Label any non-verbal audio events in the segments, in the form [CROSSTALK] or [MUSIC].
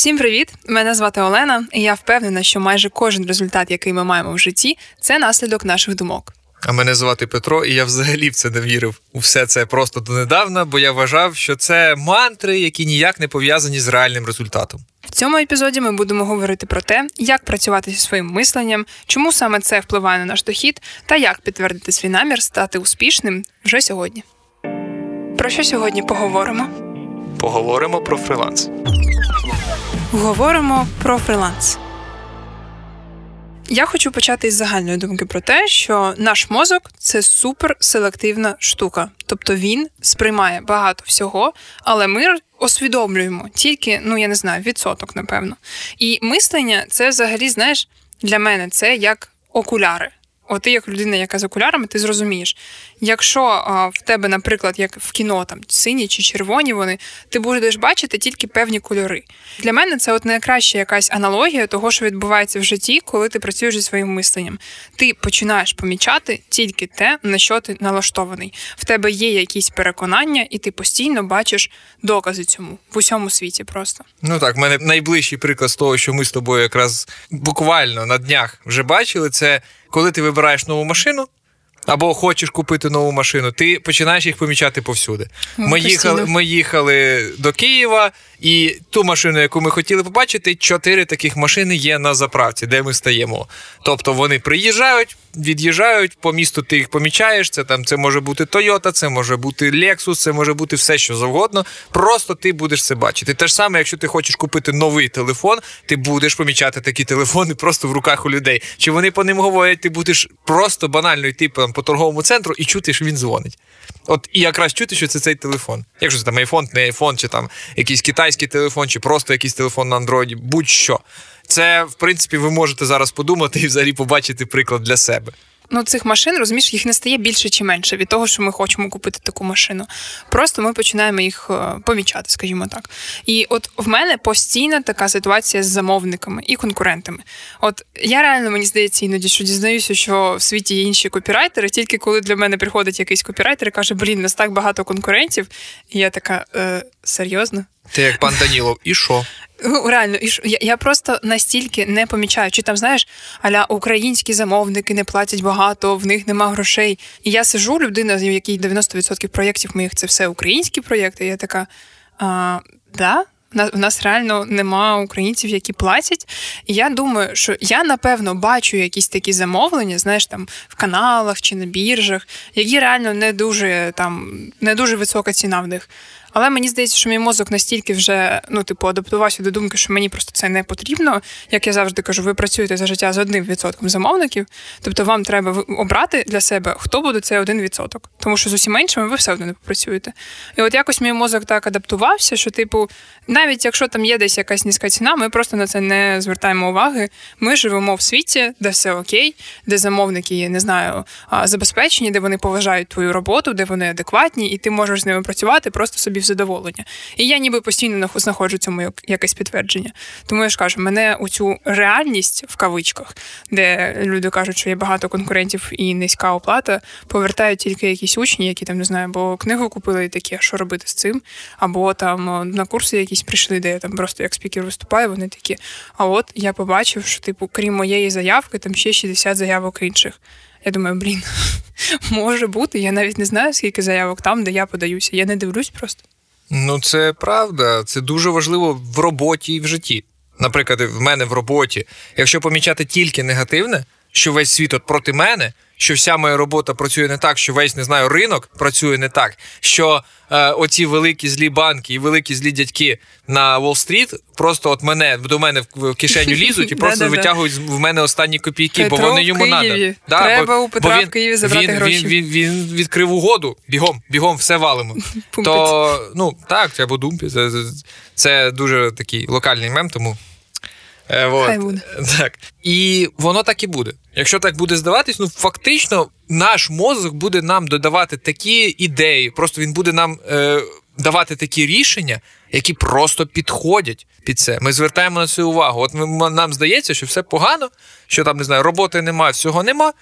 Всім привіт! Мене звати Олена, і я впевнена, що майже кожен результат, який ми маємо в житті, це наслідок наших думок. А мене звати Петро, і я взагалі в це не вірив у все це просто донедавна, бо я вважав, що це мантри, які ніяк не пов'язані з реальним результатом. В цьому епізоді ми будемо говорити про те, як працювати зі своїм мисленням, чому саме це впливає на наш дохід, та як підтвердити свій намір стати успішним вже сьогодні. Про що сьогодні поговоримо? Поговоримо про фриланс. Говоримо про фриланс. Я хочу почати із загальної думки про те, що наш мозок це суперселективна штука, тобто він сприймає багато всього, але ми усвідомлюємо тільки, ну я не знаю, відсоток, напевно. І мислення це взагалі, знаєш, для мене це як окуляри. От ти, як людина, яка з окулярами, ти зрозумієш, якщо а, в тебе, наприклад, як в кіно, там сині чи червоні вони, ти будеш бачити тільки певні кольори. Для мене це от найкраща якась аналогія того, що відбувається в житті, коли ти працюєш зі своїм мисленням. Ти починаєш помічати тільки те, на що ти налаштований. В тебе є якісь переконання, і ти постійно бачиш докази цьому в усьому світі. Просто ну так, в мене найближчий приклад з того, що ми з тобою якраз буквально на днях вже бачили, це коли ти вибираєш нову машину. Або хочеш купити нову машину, ти починаєш їх помічати повсюди. Ну, ми їхали ми їхали до Києва, і ту машину, яку ми хотіли побачити, чотири таких машини є на заправці, де ми стаємо. Тобто вони приїжджають, від'їжджають по місту. Ти їх помічаєш. Це там це може бути Toyota, це може бути Lexus, це може бути все, що завгодно. Просто ти будеш це бачити. Те ж саме, якщо ти хочеш купити новий телефон, ти будеш помічати такі телефони [LAUGHS] просто в руках у людей. Чи вони по ним говорять, ти будеш просто банально йти по торговому центру і чути, що він дзвонить. От і якраз чути, що це цей телефон. Якщо це там айфон, не айфон, чи там якийсь китайський телефон, чи просто якийсь телефон на андроїді, будь-що. Це, в принципі, ви можете зараз подумати і взагалі побачити приклад для себе ну, цих машин, розумієш, їх не стає більше чи менше від того, що ми хочемо купити таку машину. Просто ми починаємо їх е, помічати, скажімо так. І от в мене постійна така ситуація з замовниками і конкурентами. От я реально мені здається, іноді що дізнаюся, що в світі є інші копірайтери, тільки коли для мене приходить якийсь копірайтер і каже: Блін, нас так багато конкурентів. І я така е, серйозно. Ти як пан Данілов, і що? Ну, реально, і я, я просто настільки не помічаю, чи там знаєш, аля українські замовники не платять багато, в них нема грошей. І я сижу, людина, в якій 90% проєктів моїх це все українські проєкти. Я така, а, да? У нас реально нема українців, які платять. І я думаю, що я напевно бачу якісь такі замовлення, знаєш, там в каналах чи на біржах, які реально не дуже там не дуже висока ціна в них. Але мені здається, що мій мозок настільки вже ну, типу, адаптувався до думки, що мені просто це не потрібно. Як я завжди кажу, ви працюєте за життя з одним відсотком замовників, тобто вам треба обрати для себе, хто буде цей один відсоток. Тому що з усіма іншими ви все одно не попрацюєте. І от якось мій мозок так адаптувався, що, типу, навіть якщо там є десь якась низька ціна, ми просто на це не звертаємо уваги. Ми живемо в світі, де все окей, де замовники, не знаю, забезпечені, де вони поважають твою роботу, де вони адекватні, і ти можеш з ними працювати просто собі в задоволення. І я ніби постійно знаходжу цьому якесь підтвердження. Тому я ж кажу, мене у цю реальність в кавичках, де люди кажуть, що є багато конкурентів і низька оплата, повертають тільки якісь учні, які там не знаю, бо книгу купили і такі, що робити з цим, або там на курси якісь прийшли, де я там просто як спікер виступаю, вони такі. А от я побачив, що типу, крім моєї заявки, там ще 60 заявок інших. Я думаю, блін, [LAUGHS] може бути. Я навіть не знаю, скільки заявок там, де я подаюся. Я не дивлюсь просто. Ну, це правда. Це дуже важливо в роботі і в житті. Наприклад, в мене в роботі, якщо помічати тільки негативне, що весь світ от проти мене, що вся моя робота працює не так, що весь не знаю, ринок працює не так. Що е, оці великі злі банки і великі злі дядьки на Уолл-стріт просто от мене до мене в кишеню лізуть і [LAUGHS] просто витягують в мене останні копійки, бо вони йому треба. Треба у Петра в Києві забрати гроші. Він, він, відкрив угоду. Бігом, бігом, все валимо. [LAUGHS] То ну так, треба думпі. Це, це дуже такий локальний мем, тому. Е, вот. Хай буде. Так. І воно так і буде. Якщо так буде здаватись, ну фактично наш мозок буде нам додавати такі ідеї, просто він буде нам е, давати такі рішення, які просто підходять під це. Ми звертаємо на це увагу. От ми, нам здається, що все погано, що там не знаю, роботи немає, всього нема.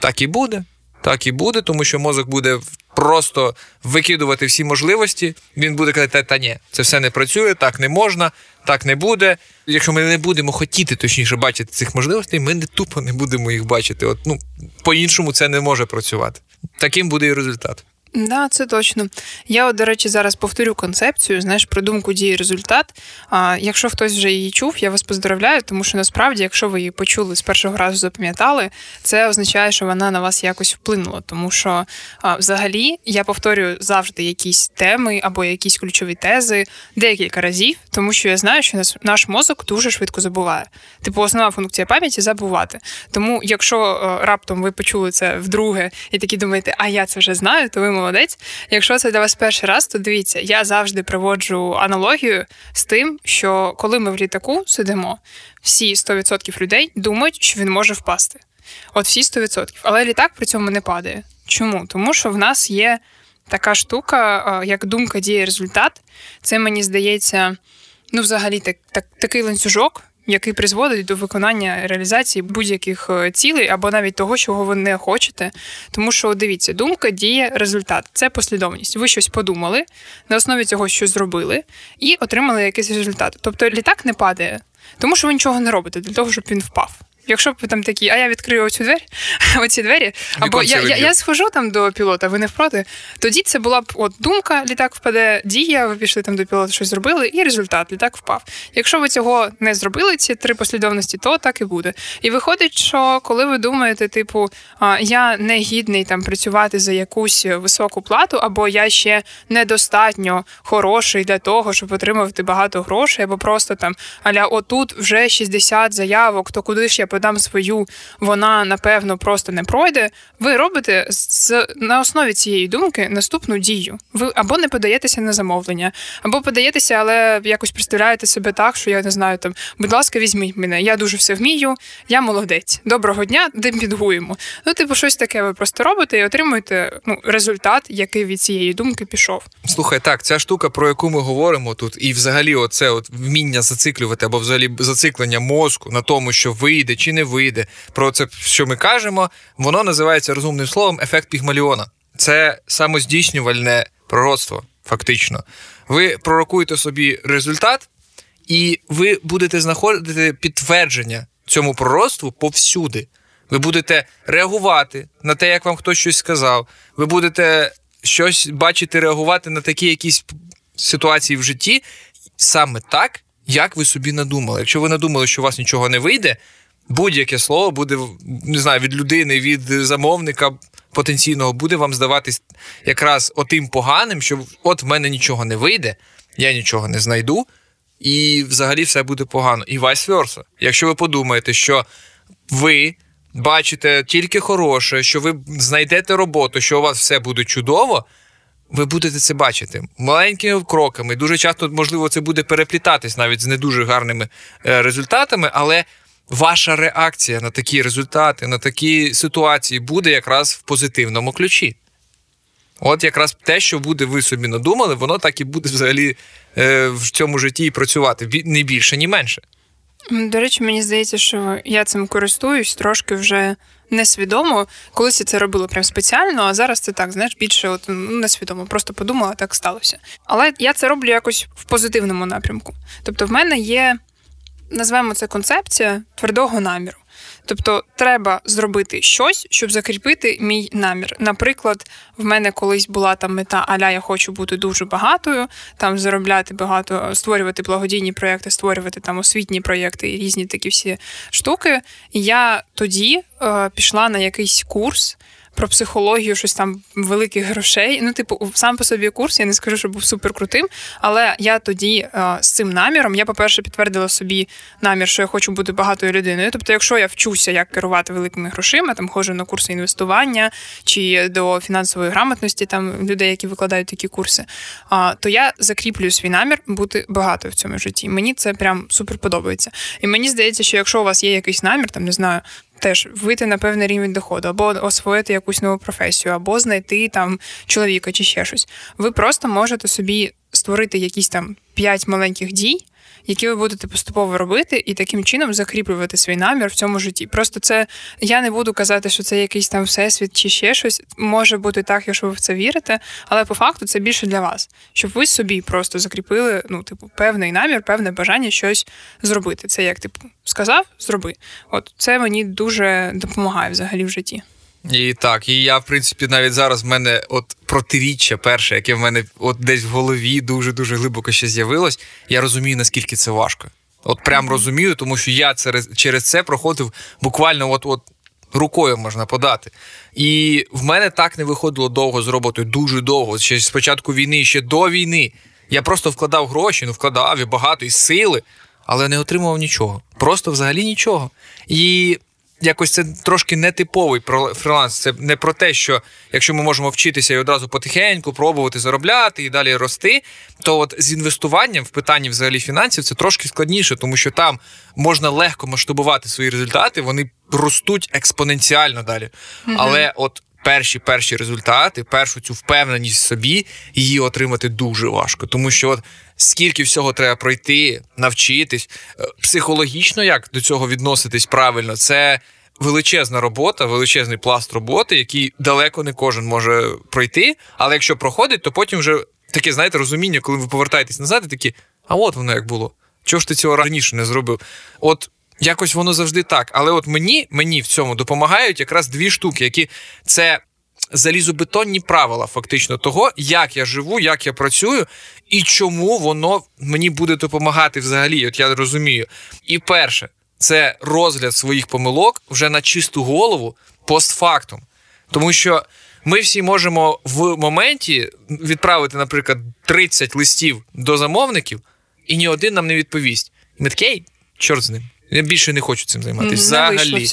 Так і буде. Так і буде, тому що мозок буде просто викидувати всі можливості, він буде казати, та ні, це все не працює, так не можна, так не буде. Якщо ми не будемо хотіти точніше бачити цих можливостей, ми не тупо не будемо їх бачити. От ну по-іншому це не може працювати. Таким буде і результат. Да, це точно. Я, до речі, зараз повторю концепцію, знаєш, про думку дії результат. А якщо хтось вже її чув, я вас поздравляю, тому що насправді, якщо ви її почули з першого разу, запам'ятали, це означає, що вона на вас якось вплинула. Тому що а, взагалі я повторюю завжди якісь теми або якісь ключові тези декілька разів, тому що я знаю, що наш, наш мозок дуже швидко забуває. Типу, основна функція пам'яті забувати. Тому, якщо а, раптом ви почули це вдруге і такі думаєте, а я це вже знаю, то ви молодець. Якщо це для вас перший раз, то дивіться, я завжди приводжу аналогію з тим, що коли ми в літаку сидимо, всі 100% людей думають, що він може впасти. От всі 100%. Але літак при цьому не падає. Чому? Тому що в нас є така штука, як думка діє результат. Це мені здається, ну, взагалі, так, так, такий ланцюжок який призводить до виконання реалізації будь-яких е, цілей або навіть того, чого ви не хочете. Тому що дивіться, думка діє результат. Це послідовність. Ви щось подумали, на основі цього щось зробили і отримали якийсь результат. Тобто літак не падає, тому що ви нічого не робите для того, щоб він впав. Якщо б ви там такі, а я відкрию оцю двері, [LAUGHS] оці двері, або я я, я схожу там до пілота, ви не впроти, тоді це була б от думка, літак впаде, дія, ви пішли там до пілота, щось зробили, і результат, літак впав. Якщо ви цього не зробили, ці три послідовності, то так і буде. І виходить, що коли ви думаєте, типу, я не гідний там працювати за якусь високу плату, або я ще недостатньо хороший для того, щоб отримувати багато грошей, або просто там аля отут вже 60 заявок, то куди ж я подам свою, вона напевно просто не пройде. Ви робите з на основі цієї думки наступну дію. Ви або не подаєтеся на замовлення, або подаєтеся, але якось представляєте себе так, що я не знаю там, будь ласка, візьміть мене. Я дуже все вмію, я молодець. Доброго дня, демпінгуємо. Ну, типу, щось таке ви просто робите і отримуєте ну, результат, який від цієї думки пішов. Слухай, так, ця штука, про яку ми говоримо тут, і взагалі, оце от вміння зациклювати або взагалі зациклення мозку на тому, що вийде чи не вийде. Про це, що ми кажемо, воно називається розумним словом ефект Пігмаліона. Це самоздійснювальне пророцтво, фактично. Ви пророкуєте собі результат, і ви будете знаходити підтвердження цьому пророцтву повсюди. Ви будете реагувати на те, як вам хтось щось сказав. Ви будете щось бачити, реагувати на такі якісь ситуації в житті саме так, як ви собі надумали. Якщо ви надумали, що у вас нічого не вийде, будь-яке слово буде не знаю, від людини, від замовника потенційного буде вам здаватись якраз отим поганим, що от в мене нічого не вийде, я нічого не знайду, і взагалі все буде погано. І vice versa. Якщо ви подумаєте, що ви. Бачите тільки хороше, що ви знайдете роботу, що у вас все буде чудово, ви будете це бачити маленькими кроками. Дуже часто, можливо, це буде переплітатись навіть з не дуже гарними е, результатами, але ваша реакція на такі результати, на такі ситуації буде якраз в позитивному ключі. От якраз те, що буде ви собі надумали, воно так і буде взагалі е, в цьому житті і працювати не більше, ні менше. До речі, мені здається, що я цим користуюсь трошки вже несвідомо. Колись я це робила прям спеціально, а зараз це так, знаєш, більше от, ну, несвідомо. Просто подумала, так сталося. Але я це роблю якось в позитивному напрямку. Тобто, в мене є назвемо це концепція твердого наміру. Тобто треба зробити щось, щоб закріпити мій намір. Наприклад, в мене колись була там мета Аля, я хочу бути дуже багатою, там заробляти багато, створювати благодійні проєкти, створювати там освітні проєкти і різні такі всі штуки. Я тоді е, пішла на якийсь курс про психологію, щось там великих грошей. Ну, типу, сам по собі курс, я не скажу, що був суперкрутим, але я тоді е, з цим наміром, я, по-перше, підтвердила собі намір, що я хочу бути багатою людиною. Тобто, якщо я вчуся, як керувати великими грошима, там ходжу на курси інвестування чи до фінансової грамотності, там людей, які викладають такі курси, а, то я закріплюю свій намір бути багатою в цьому житті. Мені це прям супер подобається. І мені здається, що якщо у вас є якийсь намір, там не знаю теж вийти на певний рівень доходу, або освоїти якусь нову професію, або знайти там чоловіка чи ще щось. Ви просто можете собі створити якісь там п'ять маленьких дій. Які ви будете поступово робити, і таким чином закріплювати свій намір в цьому житті. Просто це я не буду казати, що це якийсь там всесвіт чи ще щось. Може бути так, якщо ви в це вірите, але по факту це більше для вас, щоб ви собі просто закріпили ну, типу, певний намір, певне бажання щось зробити. Це як типу сказав, зроби. От це мені дуже допомагає взагалі в житті. І так, і я, в принципі, навіть зараз в мене от протиріччя перше, яке в мене от десь в голові дуже-дуже глибоко ще з'явилось. Я розумію, наскільки це важко. От прям розумію, тому що я через через це проходив буквально от от рукою можна подати. І в мене так не виходило довго з роботою, дуже довго. Ще з початку війни, ще до війни. Я просто вкладав гроші, ну вкладав і багато і сили, але не отримував нічого. Просто взагалі нічого. І якось це трошки нетиповий фріланс. Це не про те, що якщо ми можемо вчитися і одразу потихеньку пробувати заробляти і далі рости, то от з інвестуванням в питанні взагалі фінансів це трошки складніше, тому що там можна легко масштабувати свої результати, вони ростуть експоненціально далі. Mm-hmm. Але от перші перші результати, першу цю впевненість в собі, її отримати дуже важко, тому що от скільки всього треба пройти, навчитись е, психологічно, як до цього відноситись правильно, це. Величезна робота, величезний пласт роботи, який далеко не кожен може пройти. Але якщо проходить, то потім вже таке, знаєте, розуміння, коли ви повертаєтесь назад, і такі, а от воно як було. Чого ж ти цього раніше не зробив? От якось воно завжди так. Але от мені мені в цьому допомагають якраз дві штуки, які це залізобетонні правила, фактично, того, як я живу, як я працюю, і чому воно мені буде допомагати взагалі. От я розумію. І перше, це розгляд своїх помилок вже на чисту голову постфактум. Тому що ми всі можемо в моменті відправити, наприклад, 30 листів до замовників, і ні один нам не відповість. Ми такий, чорт з ним. Я більше не хочу цим займатися. Взагалі.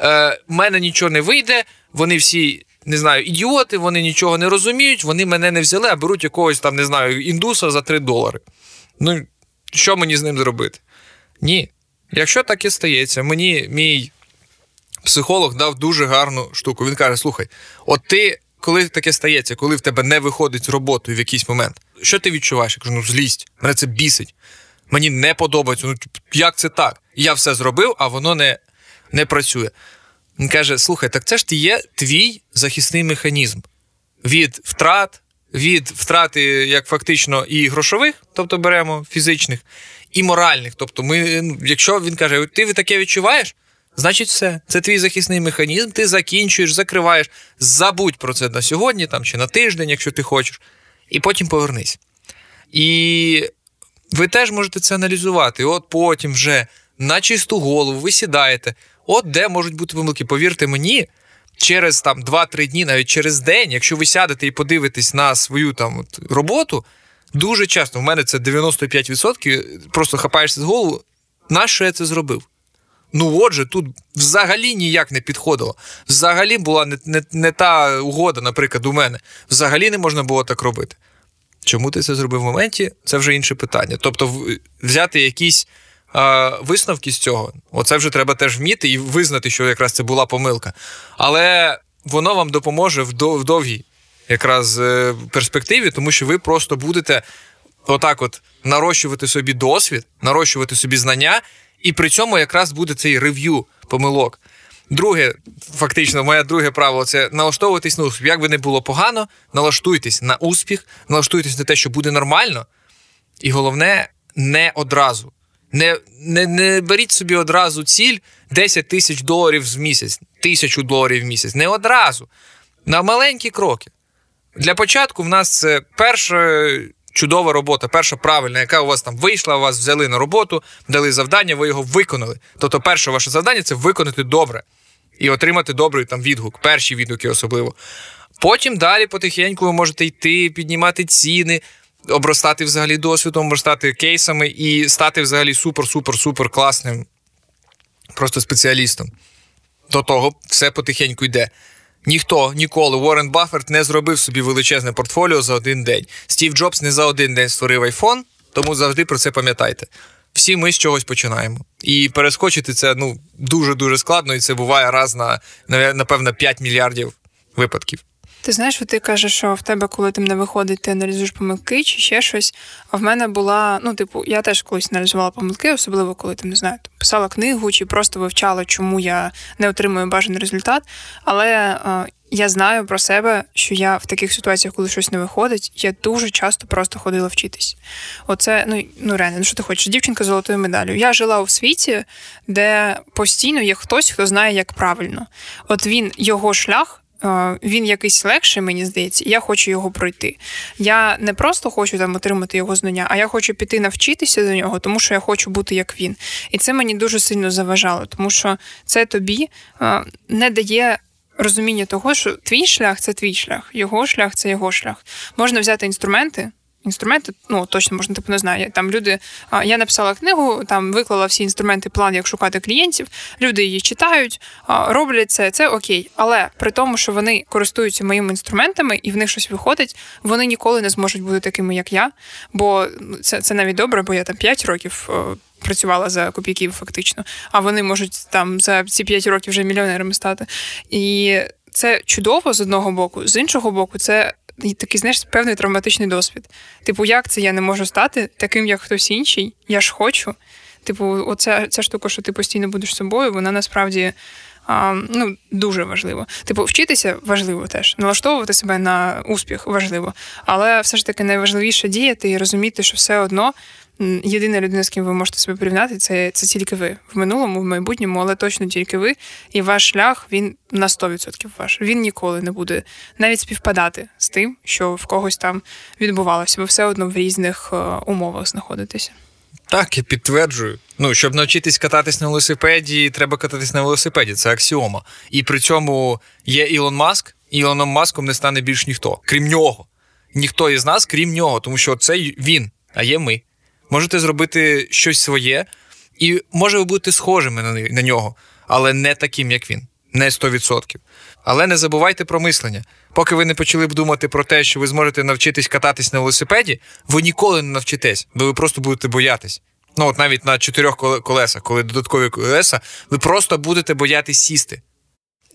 Е, мене нічого не вийде, вони всі. Не знаю, ідіоти, вони нічого не розуміють, вони мене не взяли, а беруть якогось там, не знаю, індуса за 3 долари. Ну, що мені з ним зробити? Ні. Якщо так і стається, мені мій психолог дав дуже гарну штуку. Він каже: слухай, от ти, коли таке стається, коли в тебе не виходить з роботи в якийсь момент, що ти відчуваєш? Я кажу, ну злість, мене це бісить мені не подобається. Ну як це так? Я все зробив, а воно не не працює. Він каже: слухай, так це ж ти є твій захисний механізм від втрат, від втрати, як фактично, і грошових, тобто беремо фізичних, і моральних. Тобто, ми, ну, якщо він каже, ти таке відчуваєш, значить все. Це твій захисний механізм, ти закінчуєш, закриваєш, забудь про це на сьогодні там, чи на тиждень, якщо ти хочеш, і потім повернись. І ви теж можете це аналізувати. От потім вже на чисту голову ви сідаєте. От де можуть бути помилки. Повірте мені, через там 2-3 дні, навіть через день, якщо ви сядете і подивитесь на свою там от, роботу, дуже часто в мене це 95%, просто хапаєшся з голову. На що я це зробив? Ну, отже, тут взагалі ніяк не підходило. Взагалі була не, не, не та угода, наприклад, у мене. Взагалі не можна було так робити. Чому ти це зробив в моменті? Це вже інше питання. Тобто, взяти якісь а, висновки з цього, оце вже треба теж вміти і визнати, що якраз це була помилка. Але воно вам допоможе в довгій якраз е, перспективі, тому що ви просто будете отак: от нарощувати собі досвід, нарощувати собі знання, і при цьому якраз буде цей рев'ю помилок. Друге, фактично, моє друге правило це налаштовуватись на успіх. Як би не було погано, налаштуйтесь на успіх, налаштуйтесь на те, що буде нормально. І головне, не одразу. Не не, не беріть собі одразу ціль 10 тисяч доларів в місяць, тисячу доларів в місяць. Не одразу. На маленькі кроки. Для початку в нас це перша чудова робота, перша правильна, яка у вас там вийшла, вас взяли на роботу, дали завдання, ви його виконали. Тобто, перше ваше завдання це виконати добре і отримати добрий там відгук, перші відгуки особливо. Потім далі потихеньку ви можете йти, піднімати ціни, обростати взагалі досвідом, обростати кейсами і стати взагалі супер-супер-супер класним просто спеціалістом. До того все потихеньку йде. Ніхто ніколи Уоррен Бафферт не зробив собі величезне портфоліо за один день. Стів Джобс не за один день створив айфон, тому завжди про це пам'ятайте всі ми з чогось починаємо. І перескочити це ну дуже дуже складно, і це буває раз на напевно 5 мільярдів випадків. Ти знаєш, ти кажеш, що в тебе, коли тим не виходить, ти аналізуєш помилки чи ще щось. А в мене була, ну, типу, я теж колись аналізувала помилки, особливо коли там не знаю, писала книгу чи просто вивчала, чому я не отримую бажаний результат. Але е, я знаю про себе, що я в таких ситуаціях, коли щось не виходить, я дуже часто просто ходила вчитись. Оце, ну ну реально, ну що ти хочеш? Дівчинка з золотою медаллю. Я жила у світі, де постійно є хтось, хто знає, як правильно. От він, його шлях. Е, він якийсь легший, мені здається, я хочу його пройти. Я не просто хочу там отримати його знання, а я хочу піти навчитися до нього, тому що я хочу бути як він. І це мені дуже сильно заважало, тому що це тобі е, не дає розуміння того, що твій шлях це твій шлях, його шлях це його шлях. Можна взяти інструменти. Інструменти, ну точно можна типу не знаю. Там люди, я написала книгу, там виклала всі інструменти, план, як шукати клієнтів. Люди її читають, роблять це, це окей. Але при тому, що вони користуються моїми інструментами і в них щось виходить, вони ніколи не зможуть бути такими, як я. Бо це це навіть добре, бо я там 5 років працювала за копійків, фактично. А вони можуть там за ці 5 років вже мільйонерами стати. І це чудово з одного боку, з іншого боку, це. Такий, знаєш, певний травматичний досвід. Типу, як це я не можу стати таким, як хтось інший? Я ж хочу. Типу, оця ця штука, що ти постійно будеш собою, вона насправді а, ну, дуже важливо. Типу, вчитися важливо теж, налаштовувати себе на успіх важливо. Але все ж таки найважливіше діяти і розуміти, що все одно єдина людина, з ким ви можете себе порівняти, це це тільки ви в минулому, в майбутньому, але точно тільки ви. І ваш шлях він на 100% ваш. Він ніколи не буде навіть співпадати з тим, що в когось там відбувалося. Ви все одно в різних е, умовах знаходитеся. Так, я підтверджую. Ну, щоб навчитись кататись на велосипеді, треба кататись на велосипеді. Це аксіома. І при цьому є Ілон Маск, і Ілоном Маском не стане більш ніхто, крім нього. Ніхто із нас, крім нього, тому що це він, а є ми можете зробити щось своє, і може ви будете схожими на на нього, але не таким, як він, не 100%. Але не забувайте про мислення. Поки ви не почали б думати про те, що ви зможете навчитись кататись на велосипеді, ви ніколи не навчитесь, бо ви просто будете боятись. Ну, от навіть на чотирьох колесах, коли додаткові колеса, ви просто будете боятись сісти.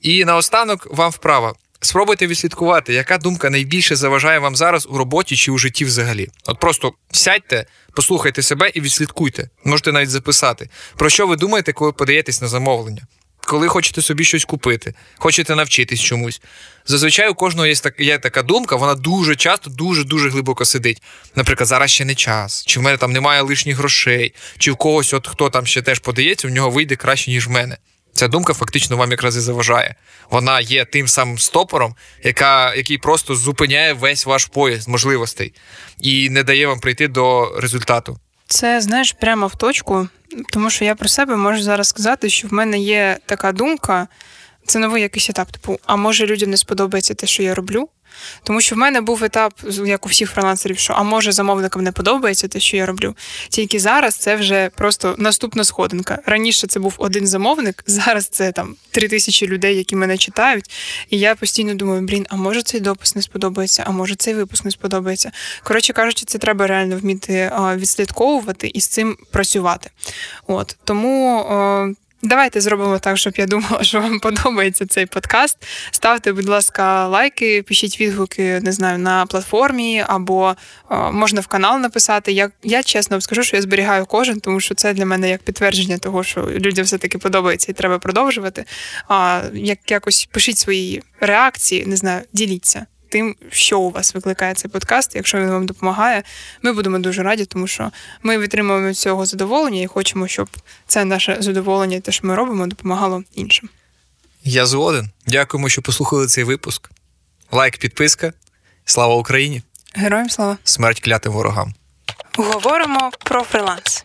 І наостанок вам вправа. Спробуйте відслідкувати, яка думка найбільше заважає вам зараз у роботі чи у житті взагалі. От просто сядьте, послухайте себе і відслідкуйте. Можете навіть записати, про що ви думаєте, коли подаєтесь на замовлення, коли хочете собі щось купити, хочете навчитись чомусь. Зазвичай у кожного є така, є така думка, вона дуже часто, дуже-дуже глибоко сидить. Наприклад, зараз ще не час, чи в мене там немає лишніх грошей, чи в когось, от хто там ще теж подається, в нього вийде краще, ніж в мене. Ця думка фактично вам якраз і заважає. Вона є тим самим стопором, яка, який просто зупиняє весь ваш поїзд можливостей і не дає вам прийти до результату. Це знаєш прямо в точку, тому що я про себе можу зараз сказати, що в мене є така думка. Це новий якийсь етап. Типу, а може людям не сподобається те, що я роблю? Тому що в мене був етап, як у всіх фрилансерів, що а може замовникам не подобається те, що я роблю. Тільки зараз це вже просто наступна сходинка. Раніше це був один замовник, [LAUGHS] зараз це там три тисячі людей, які мене читають. І я постійно думаю, блін, а може цей допис не сподобається, а може цей випуск не сподобається. Коротше кажучи, це треба реально вміти відслідковувати і з цим працювати. От тому Давайте зробимо так, щоб я думала, що вам [LAUGHS] подобається цей подкаст. Ставте, будь ласка, лайки, пишіть відгуки, не знаю, на платформі або о, можна в канал написати. Я я чесно скажу, що я зберігаю кожен, тому що це для мене як підтвердження того, що людям все-таки подобається і треба продовжувати. А як якось пишіть свої реакції, не знаю, діліться тим, що у вас викликає цей подкаст. Якщо він вам допомагає, ми будемо дуже раді, тому що ми відтримуємо від цього задоволення і хочемо, щоб це наше задоволення, те, що ми робимо, допомагало іншим. Я згоден. Дякуємо, що послухали цей випуск. Лайк, підписка. Слава Україні! Героям слава! Смерть клятим ворогам! Говоримо про фриланс.